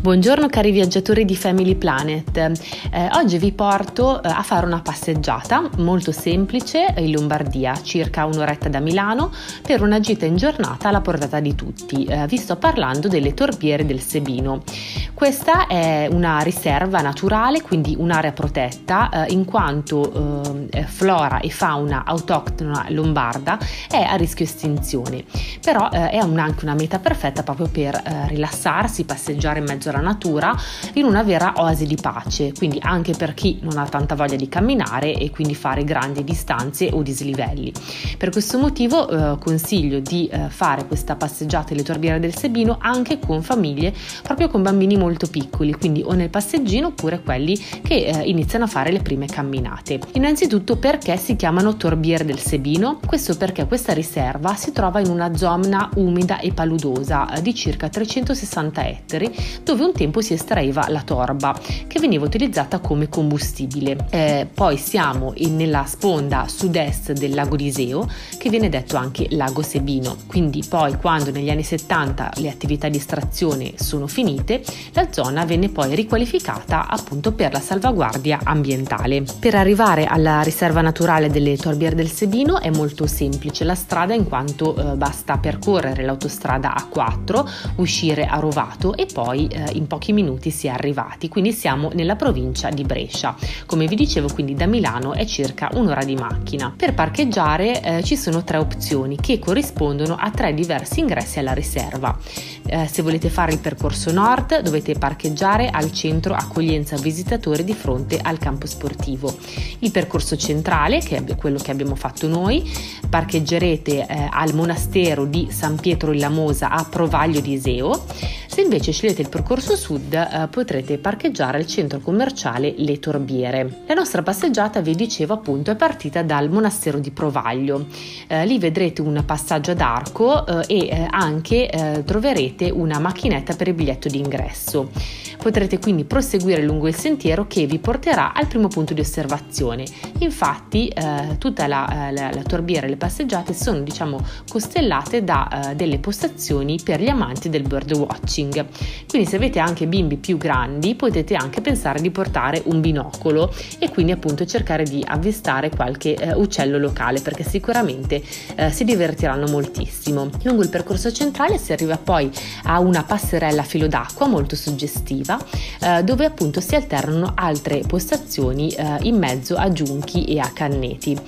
Buongiorno cari viaggiatori di Family Planet, eh, oggi vi porto eh, a fare una passeggiata molto semplice in Lombardia, circa un'oretta da Milano, per una gita in giornata alla portata di tutti. Eh, vi sto parlando delle torbiere del Sebino. Questa è una riserva naturale, quindi un'area protetta, eh, in quanto eh, flora e fauna autoctona lombarda è a rischio estinzione, però eh, è un, anche una meta perfetta proprio per rilassarsi, passeggiare in mezzo alla natura in una vera oasi di pace, quindi anche per chi non ha tanta voglia di camminare e quindi fare grandi distanze o dislivelli. Per questo motivo eh, consiglio di eh, fare questa passeggiata alle torbiere del Sebino anche con famiglie, proprio con bambini molto piccoli, quindi o nel passeggino oppure quelli che eh, iniziano a fare le prime camminate. Innanzitutto perché si chiamano torbiere del Sebino? Questo perché questa riserva si trova in una zona umida e paludosa eh, di circa 360 ettari dove dove un tempo si estraeva la torba che veniva utilizzata come combustibile. Eh, poi siamo in, nella sponda sud-est del lago di Iseo che viene detto anche lago Sebino. Quindi poi quando negli anni 70 le attività di estrazione sono finite, la zona venne poi riqualificata appunto per la salvaguardia ambientale. Per arrivare alla riserva naturale delle Torbiere del Sebino è molto semplice la strada in quanto eh, basta percorrere l'autostrada A4, uscire a Rovato e poi eh, in pochi minuti si è arrivati, quindi siamo nella provincia di Brescia. Come vi dicevo, quindi da Milano è circa un'ora di macchina. Per parcheggiare eh, ci sono tre opzioni che corrispondono a tre diversi ingressi alla riserva. Eh, se volete fare il percorso nord dovete parcheggiare al centro accoglienza visitatori di fronte al campo sportivo. Il percorso centrale, che è quello che abbiamo fatto noi, parcheggerete eh, al monastero di San Pietro in Lamosa a Provaglio di Iseo. Se invece scegliete il percorso sud eh, potrete parcheggiare al centro commerciale Le Torbiere. La nostra passeggiata, vi dicevo appunto, è partita dal monastero di Provaglio. Eh, lì vedrete un passaggio ad arco eh, e eh, anche eh, troverete una macchinetta per il biglietto d'ingresso. Potrete quindi proseguire lungo il sentiero che vi porterà al primo punto di osservazione. Infatti eh, tutta la, la, la, torbiera e le passeggiate sono diciamo costellate da delle postazioni per gli amanti del bird watching. Quindi se avete anche bimbi più grandi potete anche pensare di portare un binocolo e quindi appunto cercare di avvistare qualche eh, uccello locale perché sicuramente eh, si divertiranno moltissimo. Lungo il percorso centrale si arriva poi a una passerella a filo d'acqua molto suggestiva eh, dove appunto si alternano altre postazioni eh, in mezzo a giunchi e a canneti.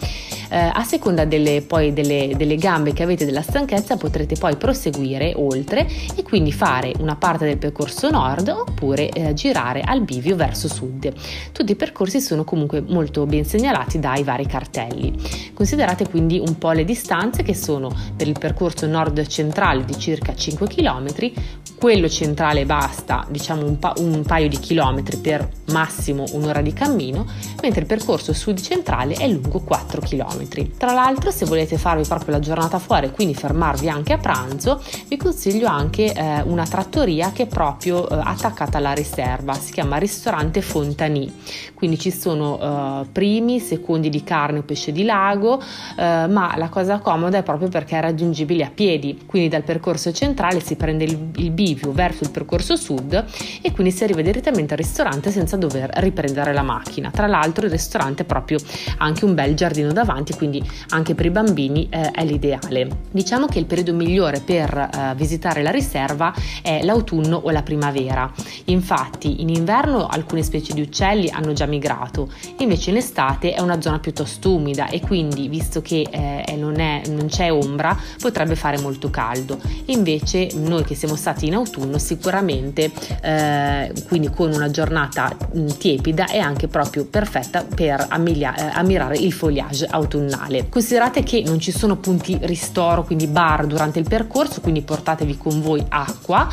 Eh, a seconda delle, poi delle, delle gambe che avete della stanchezza potrete poi proseguire oltre e quindi fare una parte del percorso nord oppure eh, girare al bivio verso sud. Tutti i percorsi sono comunque molto ben segnalati dai vari cartelli. Considerate quindi un po' le distanze che sono per il percorso nord centrale di circa 5 km, quello centrale basta diciamo un, pa- un paio di chilometri per massimo un'ora di cammino, mentre il percorso sud centrale è lungo 4 km. Tra l'altro se volete farvi proprio la giornata fuori e quindi fermarvi anche a pranzo, vi consiglio anche eh, una trattoria che è proprio eh, attaccata alla riserva, si chiama ristorante Fontani, quindi ci sono eh, primi, secondi di carne o pesce di lago, eh, ma la cosa comoda è proprio perché è raggiungibile a piedi, quindi dal percorso centrale si prende il, il bivio verso il percorso sud e quindi si arriva direttamente al ristorante senza dover riprendere la macchina. Tra l'altro il ristorante ha proprio anche un bel giardino davanti, quindi anche per i bambini eh, è l'ideale. Diciamo che il periodo migliore per eh, visitare la riserva è l'autunno o la primavera. Infatti in inverno alcune specie di uccelli hanno già migrato, invece in estate è una zona piuttosto umida e quindi visto che eh, non, è, non, c'è ombra potrebbe fare molto caldo. Invece noi che siamo stati in autunno sicuramente eh, quindi con una giornata mh, tiepida è anche proprio perfetta per ammilia- eh, ammirare il foliage autunnale. Considerate che non ci sono punti ristoro, quindi bar durante il percorso, quindi portatevi con voi acqua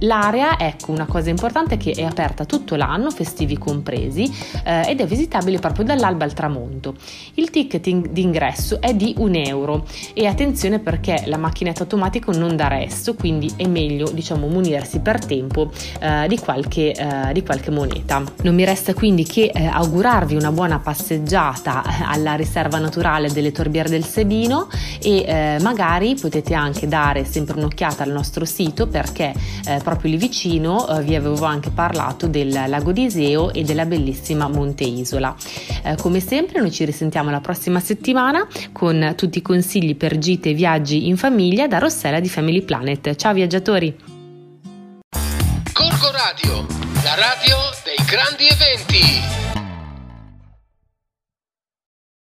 L'area, ecco, una cosa importante è che è aperta tutto l'anno, festivi compresi, eh, ed è visitabile proprio dall'alba al tramonto. Il ticket d'ingresso è di un euro e attenzione perché la macchinetta automatica non dà resto, quindi è meglio diciamo munirsi per tempo eh, di, qualche, eh, di, qualche, moneta. Non mi resta quindi che eh, augurarvi una buona passeggiata eh, alla riserva naturale delle Torbiere del Sebino e eh, magari potete anche dare sempre un'occhiata al nostro sito perché eh, proprio lì vicino vi avevo anche parlato del lago di Iseo e della bellissima Monte Isola. come sempre noi ci risentiamo la prossima settimana con tutti i consigli per gite e viaggi in famiglia da Rossella di Family Planet. Ciao viaggiatori! Corco Radio, la radio dei grandi eventi.